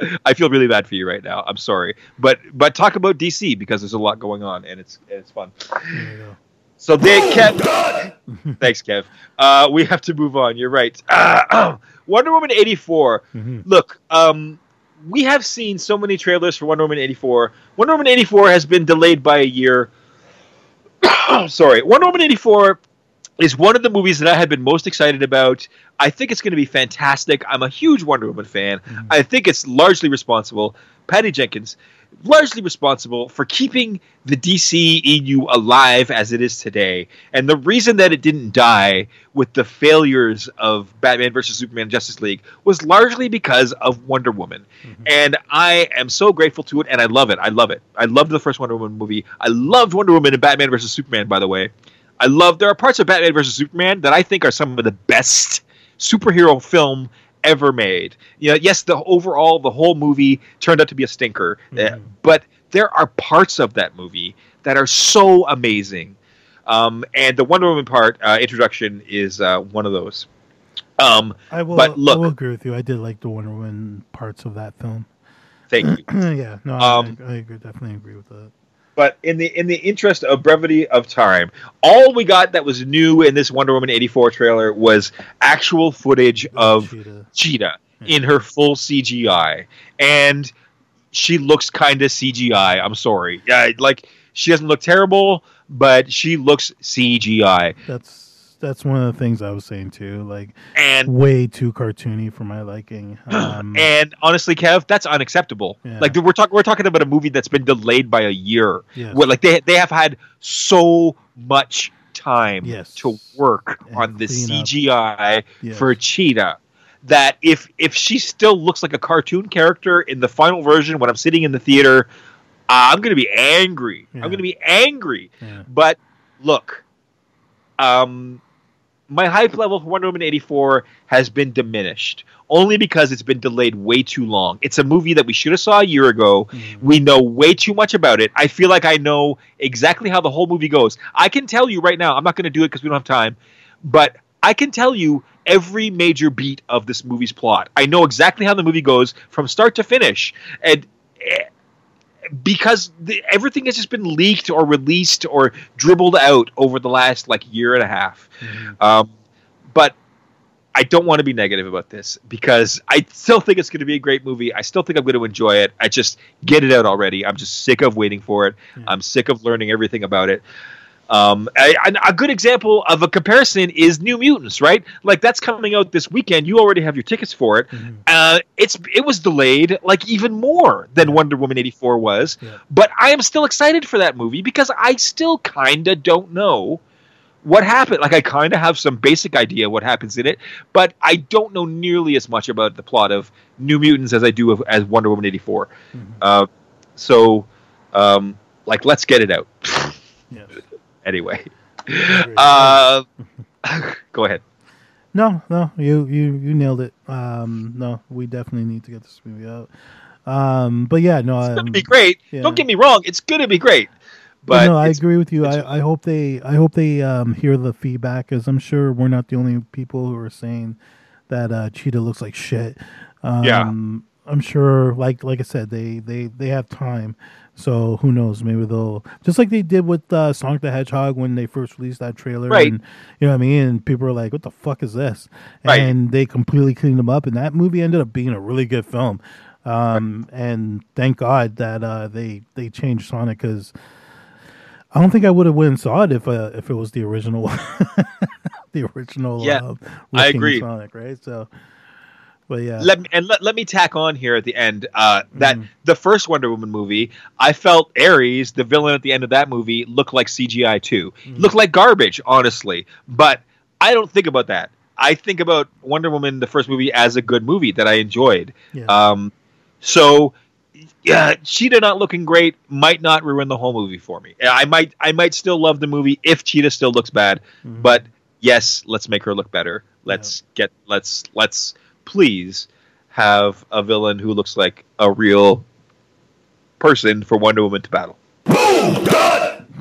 I feel really bad for you right now. I'm sorry, but but talk about DC because there's a lot going on and it's it's fun. There you go. So they Kev. Thanks, Kev. Uh, we have to move on. You're right. Uh, Wonder Woman 84. Mhm. Look, um, we have seen so many trailers for Wonder Woman 84. Wonder Woman 84 has been delayed by a year. Sorry, Wonder Woman 84 is one of the movies that I have been most excited about. I think it's going to be fantastic. I'm a huge Wonder Woman fan. Mhm. I think it's largely responsible. Patty Jenkins, largely responsible for keeping the DC EU alive as it is today. And the reason that it didn't die with the failures of Batman vs. Superman Justice League was largely because of Wonder Woman. Mhm. And I am so grateful to it and I love it. I love it. I loved the first Wonder Woman movie. I loved Wonder Woman and Batman vs. Superman, by the way. I love there are parts of Batman vs. Superman that I think are some of the best superhero film ever made. You know, yes, the overall the whole movie turned out to be a stinker, uh, Mhm. but there are parts of that movie that are so amazing. Um, and the Wonder Woman part uh, introduction is uh, one of those. Um, I will. But look- I will agree with you. I did like the Wonder Woman parts of that film. thank you. yeah. No, I- Um, I, I agree, definitely agree with that. But in the in the interest of brevity of time, all we got that was new in this Wonder Woman eighty four trailer was actual footage of Cheetah. Cheetah Yeah. in her full CGI, and she looks kind of CGI. I'm sorry, yeah, like she doesn't look terrible, but she looks CGI, That's that's one of the things I was saying too. Like and way too cartoony for my liking. Um, and honestly, Kev, that's unacceptable. Yeah. Like we're talking, we're talking about a movie that's been delayed by a year. yes. Where, like they they have had so much time Yes. to work And on the. CGI Yes. for Cheetah that if if she still looks like a cartoon character in the final version when I'm sitting in the theater, I'm going to be angry. Yeah. I'm going to be angry. Yeah. But look, um, my hype level for Wonder Woman 84 has been diminished only because it's been delayed way too long. It's a movie that we should have saw a year ago. Mhm. We know way too much about it. I feel like I know exactly how the whole movie goes. I can tell you right now. I'm not going to do it because we don't have time, but I can tell you every major beat of this movie's plot. I know exactly how the movie goes from start to finish, and eh, because the, everything has just been leaked or released or dribbled out over the last like year and a half. Mhm. Um, but I don't want to be negative about this because I still think it's going to be a great movie. I still think I'm going to enjoy it. I just get it out already. I'm just sick of waiting for it. Yeah. I'm sick of learning everything about it. Um, and a good example of a comparison is New Mutants, right? Like that's coming out this weekend. You already have your tickets for it. Mhm. Uh, it's it was delayed like even more than Wonder Woman eighty four was, Yeah. but I am still excited for that movie because I still kind of don't know what happened. Like I kind of have some basic idea what happens in it, but I don't know nearly as much about the plot of New Mutants as I do of, as Wonder Woman eighty four. Mhm. Uh, so, um, like, let's get it out Yes. Anyway. Uh, go ahead. No, no, you you you nailed it. Um, no, we definitely need to get this movie out. Um, but yeah, no, It's um, gonna be great. yeah. Don't get me wrong; it's gonna be great. but But no, I agree with you. I, I hope they I hope they um, hear the feedback, as I'm sure we're not the only people who are saying that uh, Cheetah looks like shit. Um, Yeah. I'm sure, like like I said, they they they have time. So who knows? Maybe they'll just like they did with uh, Sonic the Hedgehog when they first released that trailer, Right. And you know what I mean? And people were like, "What the fuck is this?" Right. And they completely cleaned them up, and that movie ended up being a really good film. Um, and thank God that uh, they they changed Sonic because I don't think I would have went and saw it if uh, if it was the original, the original. Yeah, uh, I agree. Sonic, right? So, but yeah, let me, and let, let me tack on here at the end uh, that Mhm. the first Wonder Woman movie, I felt Ares, the villain at the end of that movie, looked like CGI too. Mhm. Looked like garbage, honestly. But I don't think about that. I think about Wonder Woman, the first movie, as a good movie that I enjoyed. yeah, Um, so yeah, Cheetah not looking great might not ruin the whole movie for me. I might I might still love the movie if Cheetah still looks bad, Mhm. but yes, let's make her look better. Let's get let's let's please have a villain who looks like a real person for Wonder Woman to battle. Boom!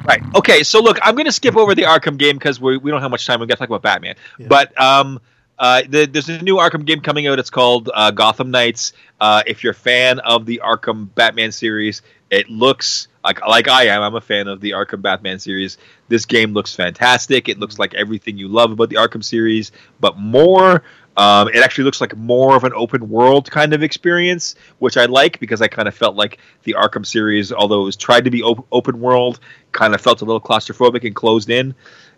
Right. Okay. So look, I'm going to skip over the Arkham game because we we don't have much time. We got to talk about Batman. Yeah. But um, uh, the, there's a new Arkham game coming out. It's called uh, Gotham Knights. Uh, if you're a fan of the Arkham Batman series, it looks like like I am. I'm a fan of the Arkham Batman series. This game looks fantastic. It looks like everything you love about the Arkham series, but more. Um, it actually looks like more of an open world kind of experience, which I like because I kind of felt like the Arkham series, although it was tried to be op- open world, kind of felt a little claustrophobic and closed in.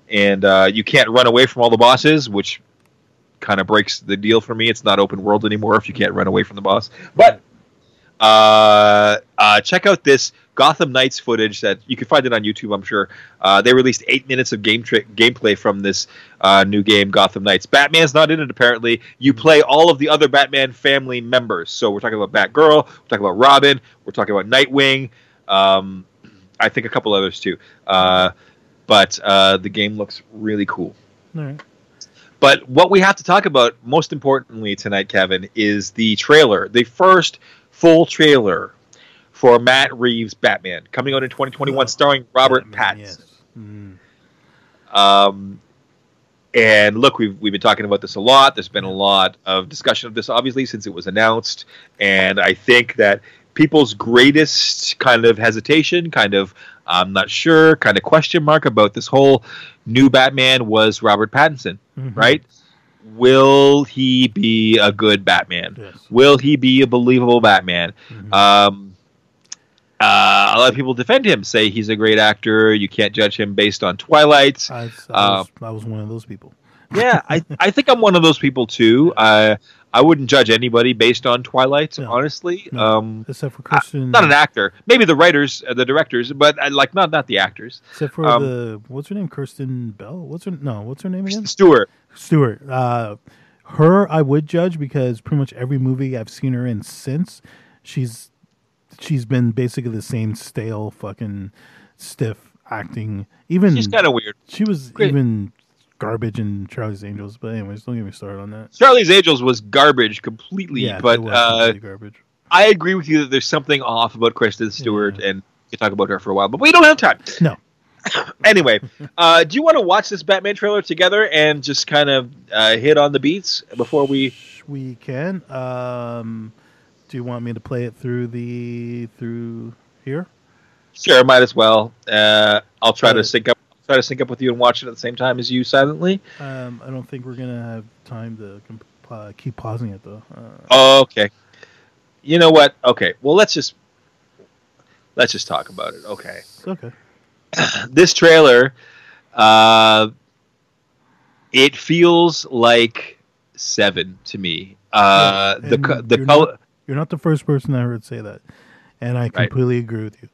And uh, you can't run away from all the bosses, which kind of breaks the deal for me. It's not open world anymore if you can't run away from the boss. But uh, uh, check out this Gotham Knights footage that you can find it on YouTube. I'm sure uh, they released eight minutes of game tri- gameplay from this uh, new game, Gotham Knights. Batman's not in it apparently. You play all of the other Batman family members. So we're talking about Batgirl, we're talking about Robin, we're talking about Nightwing. Um, I think a couple others too. Uh, but uh, the game looks really cool. All right. But what we have to talk about most importantly tonight, Kevin, is the trailer, the first full trailer for Matt Reeves' Batman, coming out in 2021, starring Robert Batman, Pattinson. yes. Mhm. Um, and look, we've we've been talking about this a lot. There's been a lot of discussion of this, obviously, since it was announced. And I think that people's greatest kind of hesitation, kind of I'm not sure, kind of question mark about this whole new Batman was Robert Pattinson, Mhm. right? Will he be a good Batman? Yes. Will he be a believable Batman? Mhm. Um, uh, a lot of people defend him, say he's a great actor. You can't judge him based on Twilight. I, I, was, um, I was one of those people. yeah, I I think I'm one of those people too. Uh, I wouldn't judge anybody based on Twilight, No. honestly. No. Um, except for I- Kristen. not an actor, maybe the writers, uh, the directors, but uh, like not not the actors. Except for um, the what's her name, Kirsten Bell. What's her no? What's her name again? Stewart. Stewart. Uh, her, I would judge because pretty much every movie I've seen her in since, she's she's been basically the same stale, fucking stiff acting. Even She's kind of weird. she was Great. even garbage in Charlie's Angels. But anyways, don't get me started on that. Charlie's Angels was garbage completely, Yeah, but uh, completely garbage. I agree with you that there's something off about Kristen Stewart, Yeah. and we could talk about her for a while, but we don't have time. No. anyway, uh, do you want to watch this Batman trailer together and just kind of uh, hit on the beats before we? We can. Um, do you want me to play it through the through here? Sure, might as well. Uh, I'll try to sync up. Try to sync up with you and watch it at the same time as you silently. Um, I don't think we're gonna have time to comp- uh, keep pausing it though. Uh, Oh, okay. You know what? Okay. Well, let's just let's just talk about it. Okay. okay. this trailer, uh, it feels like seven to me. Uh, Yeah, the the color. You're not the first person I heard say that, and I completely agree with you.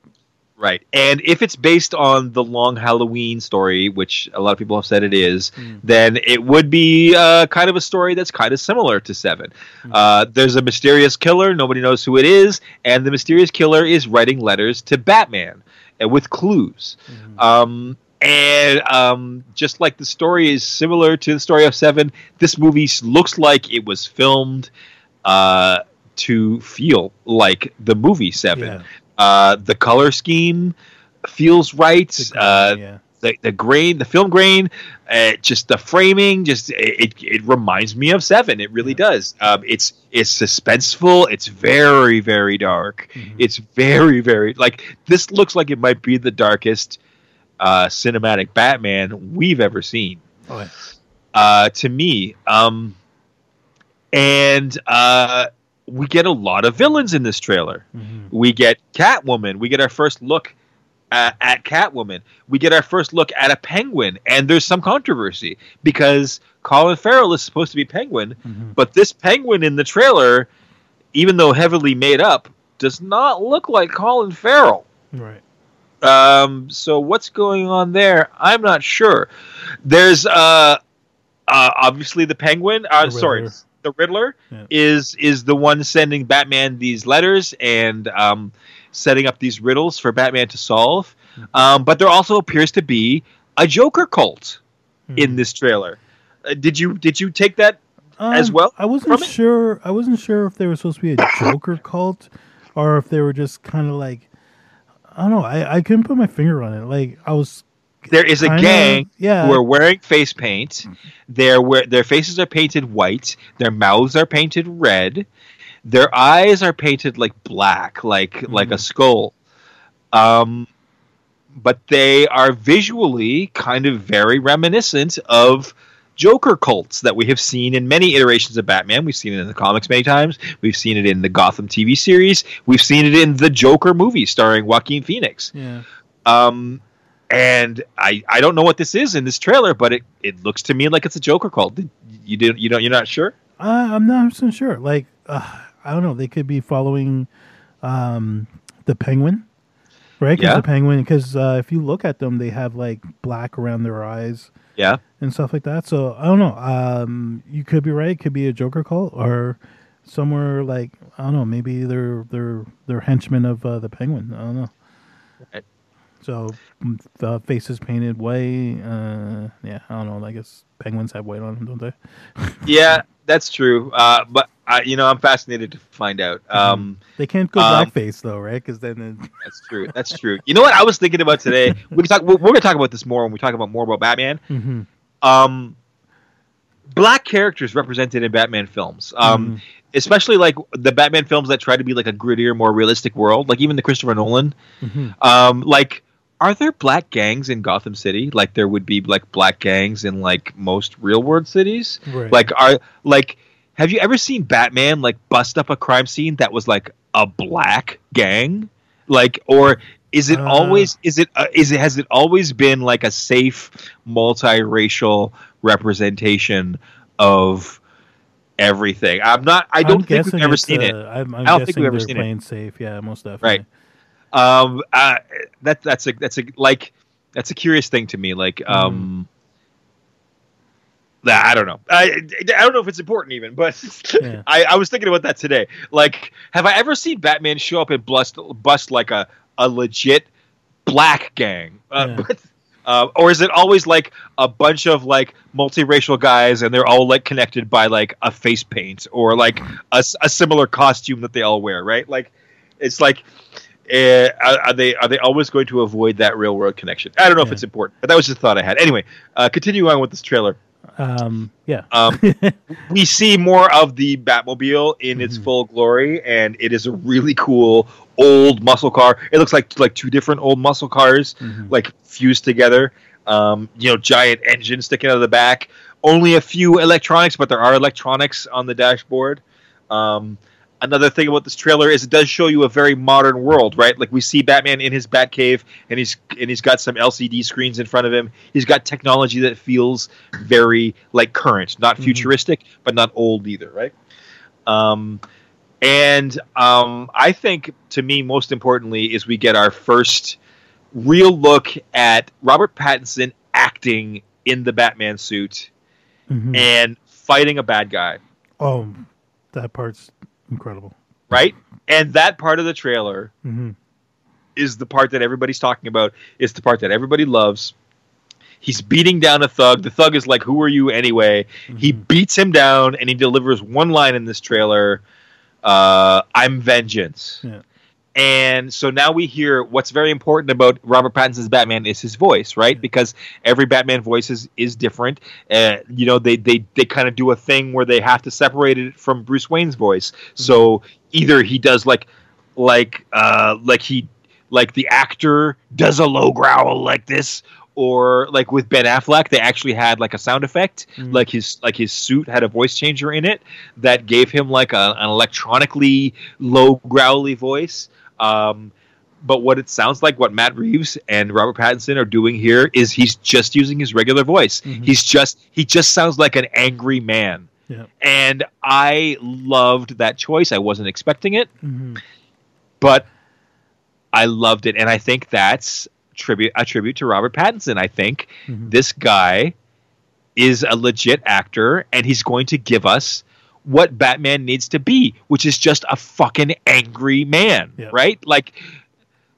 Right. And if it's based on the long Halloween story, which a lot of people have said it is, Mm. then it would be uh, kind of a story that's kind of similar to Seven. Mm. Uh, there's a mysterious killer, nobody knows who it is, and the mysterious killer is writing letters to Batman uh, with clues. Mhm. Um, and um, just like the story is similar to the story of Seven, this movie looks like it was filmed uh, to feel like the movie Seven. Yeah, Uh, the color scheme feels right. the- Uh, yeah. the, the grain, the film grain, uh, just the framing, just it, it reminds me of Seven. It really Yeah. does. Um, it's it's suspenseful. It's very very dark. Mhm. It's very very like this looks like it might be the darkest uh, cinematic Batman we've ever seen. Oh. Uh, to me, um, and uh, we get a lot of villains in this trailer. Mhm. We get Catwoman. We get our first look uh, at Catwoman. We get our first look at a Penguin, and there's some controversy because Colin Farrell is supposed to be Penguin, Mhm. but this Penguin in the trailer, even though heavily made up, does not look like Colin Farrell. Right. Um, so what's going on there? I'm not sure. There's uh, uh obviously the Penguin. Uh, The sorry. The Riddler Yeah. is is the one sending Batman these letters and um, setting up these riddles for Batman to solve. Mm-hmm. Um, but there also appears to be a Joker cult in Mhm. this trailer. Uh, did you did you take that? as Um, well I wasn't from it? sure. I wasn't sure if they were supposed to be a Joker cult, or if they were just kind of like I don't know. I, I couldn't put my finger on it. Like I was. There is a kinda- gang Yeah. who are wearing face paint. Their where their faces are painted white. Their mouths are painted red. Their eyes are painted like black, like like a skull. Um, but they are visually kind of very reminiscent of Joker cults that we have seen in many iterations of Batman. We've seen it in the comics many times. We've seen it in the Gotham TV series. We've seen it in the Joker movie starring Joaquin Phoenix. yeah. Um, and I I don't know what this is in this trailer, but it, it looks to me like it's a Joker cult. You did you don't you're not sure? Uh, I'm not so sure. Like uh, I don't know. They could be following um, the Penguin, right? 'Cause Yeah. The Penguin. Because uh, if you look at them, they have like black around their eyes. Yeah. and stuff like that. So I don't know. Um, you could be right. It could be a Joker cult or somewhere like I don't know. Maybe they're they're they're henchmen of uh, the Penguin. I don't know. So mm, the faces painted white. Uh, yeah, I don't know. I guess penguins have white on them, don't they? Yeah, that's true. Uh, but I, you know, I'm fascinated to find out. Um, They can't go Um, blackface though, right? Because then it, that's true. That's true. You know what I was thinking about today? We talk. We're, we're going to talk about this more when we talk about more about Batman. Mhm. Um, black characters represented in Batman films. Um, Mhm. especially like the Batman films that try to be like a grittier, more realistic world. Like even the Christopher Nolan. Mhm. Um, like, are there black gangs in Gotham City? Like there would be like black gangs in like most real world cities. right. Like, are like, have you ever seen Batman like bust up a crime scene that was like a black gang? Like, or Is it Uh. always is it uh, is it has it always been like a safe multiracial representation of everything? I'm not. I don't I'm think we've ever seen it. I'm, I'm I don't think we've ever seen it. playing safe. Yeah, most definitely. Right. Um, uh, that that's a that's a like that's a curious thing to me. Like, um, that I don't know. I I don't know if it's important even, but Yeah. I, I was thinking about that today. Like, have I ever seen Batman show up and bust bust like a a legit black gang? Uh, Yeah. but, uh, or is it always like a bunch of like multiracial guys and they're all like connected by like a face paint or like a similar costume that they all wear, right? Like, it's like. Uh, are, they are they always going to avoid that real world connection? I don't know if it's important, but that was just a thought I had. Anyway, uh, continue on with this trailer. Um, yeah. Um, we see more of the Batmobile in its Mhm. full glory, and it is a really cool old muscle car. It looks like like two different old muscle cars, Mhm. like fused together. Um, you know, giant engine sticking out of the back. Only a few electronics, but there are electronics on the dashboard. Um, another thing about this trailer is it does show you a very modern world, right? Like we see Batman in his Batcave, and he's and he's got some LCD screens in front of him. He's got technology that feels very like current, not Mhm. futuristic, but not old either, right? Um, and um, I think, to me, most importantly, is we get our first real look at Robert Pattinson acting in the Batman suit Mhm. and fighting a bad guy, oh, that part's incredible. right? And that part of the trailer hmm is the part that everybody's talking about. It's the part that everybody loves. He's beating down a thug. The thug is like, "Who are you anyway?" He Mm-hmm. beats him down, and he delivers one line in this trailer: uh, "I'm vengeance." Yeah. And so now we hear what's very important about Robert Pattinson's Batman is his voice, right? Because every Batman voice is, is different. Uh, you know, they they, they kind of do a thing where they have to separate it from Bruce Wayne's voice. So either he does like like uh, like he like the actor does a low growl like this, or like with Ben Affleck, they actually had like a sound effect, Mhm. like his like his suit had a voice changer in it that gave him like a, an electronically low growly voice. Um, but what it sounds like, what Matt Reeves and Robert Pattinson are doing here, is he's just using his regular voice. Mhm. He's just he just sounds like an angry man, Yeah. and I loved that choice. I wasn't expecting it hmm but I loved it, and I think that's tribute a tribute to Robert Pattinson. I think hmm this guy is a legit actor, and he's going to give us what Batman needs to be, which is just a fucking angry man, Yeah. right? Like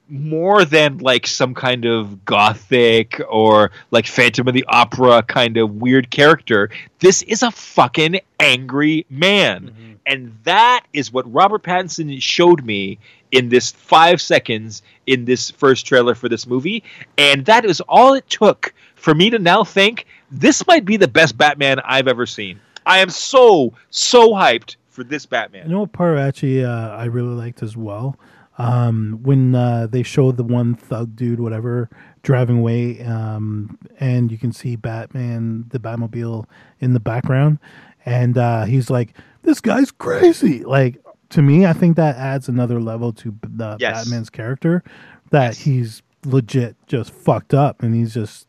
more than like some kind of gothic or like Phantom of the Opera kind of weird character. This is a fucking angry man. Mhm. And that is what Robert Pattinson showed me in this five seconds in this first trailer for this movie. And that is all it took for me to now think this might be the best Batman I've ever seen. I am so, so hyped for this Batman. You know what part actually uh, I really liked as well? Um, when uh, they showed the one thug dude, whatever, driving away, um, and you can see Batman, the Batmobile in the background, and uh, he's like, "This guy's crazy." Like to me, I think that adds another level to the Yes. Batman's character. That Yes. he's legit just fucked up, and he's just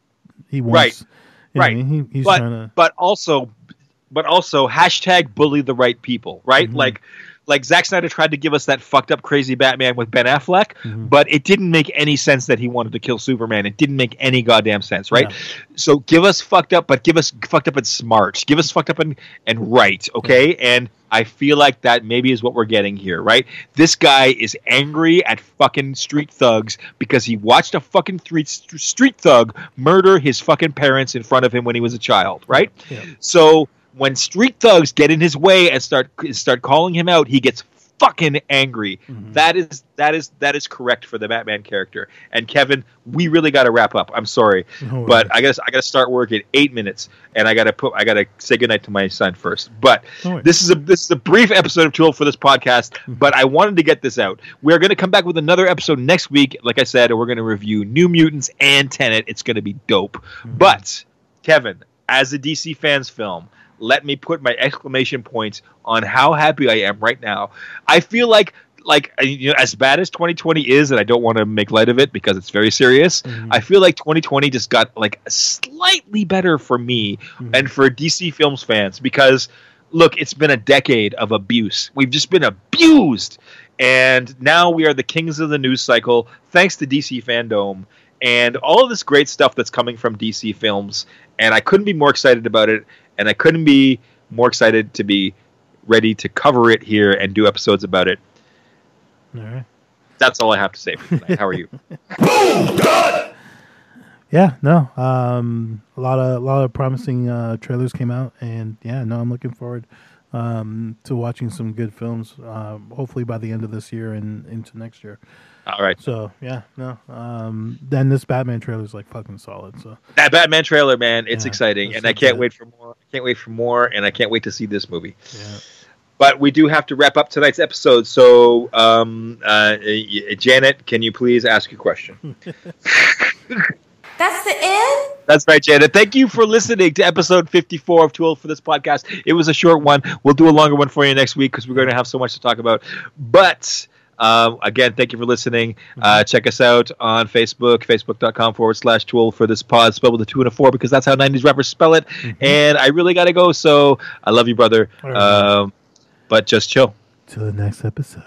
he wants Right. you know, Right. He, he's But- trying to But also, but also hashtag bully the right people, right? Mhm. Like, like Zack Snyder tried to give us that fucked up crazy Batman with Ben Affleck, Mhm. but it didn't make any sense that he wanted to kill Superman. It didn't make any goddamn sense, right? Yeah. So give us fucked up, but give us fucked up and smart. Give us fucked up and, and right, okay? And I feel like that maybe is what we're getting here, right? This guy is angry at fucking street thugs because he watched a fucking street street thug murder his fucking parents in front of him when he was a child, right? Yeah. So when street thugs get in his way and start start calling him out, he gets fucking angry. Mhm. That is that is that is correct for the Batman character. And Kevin, we really got to wrap up. I'm sorry, No but. I guess I got to start work in eight minutes, and I got to put I got to say goodnight to my son first. But No this is a this is a brief episode of Too Old for this podcast, but I wanted to get this out. We're going to come back with another episode next week. Like I said, we're going to review New Mutants and Tenet. It's going to be dope. Mhm. But Kevin, as a DC fans film, let me put my exclamation points on how happy I am right now. I feel like like you know, as bad as 2020 is, and I don't want to make light of it because it's very serious. Mm-hmm. I feel like 2020 just got like slightly better for me mm-hmm. and for DC Films fans because look, it's been a decade of abuse. We've just been abused, and now we are the kings of the news cycle thanks to DC Fandom and all of this great stuff that's coming from DC Films. And I couldn't be more excited about it, and I couldn't be more excited to be ready to cover it here and do episodes about it. All right. That's all I have to say. How are you? yeah, no. Um, a lot of a lot of promising uh, trailers came out, and yeah, no, I'm looking forward um, to watching some good films. Uh, hopefully by the end of this year and into next year. All right. So yeah, no. Um, then this Batman trailer is like fucking solid. So that Batman trailer, man, it's yeah, exciting, and I can't good. wait for more. I can't wait for more, and I can't wait to see this movie. Yeah. But we do have to wrap up tonight's episode. So, um, uh, Janet, can you please ask a question? That's the end? That's right, Janet. Thank you for listening to episode 54 of Too Old for this podcast. It was a short one. We'll do a longer one for you next week because we're going to have so much to talk about. But um, again, thank you for listening. Uh, mm-hmm. check us out on Facebook, facebook.com forward slash tool for this pod, spelled with a two and a four because that's how 90s rappers spell it. Mm-hmm. And I really got to go, so I love you, brother. Right. Um, but just chill. Till the next episode.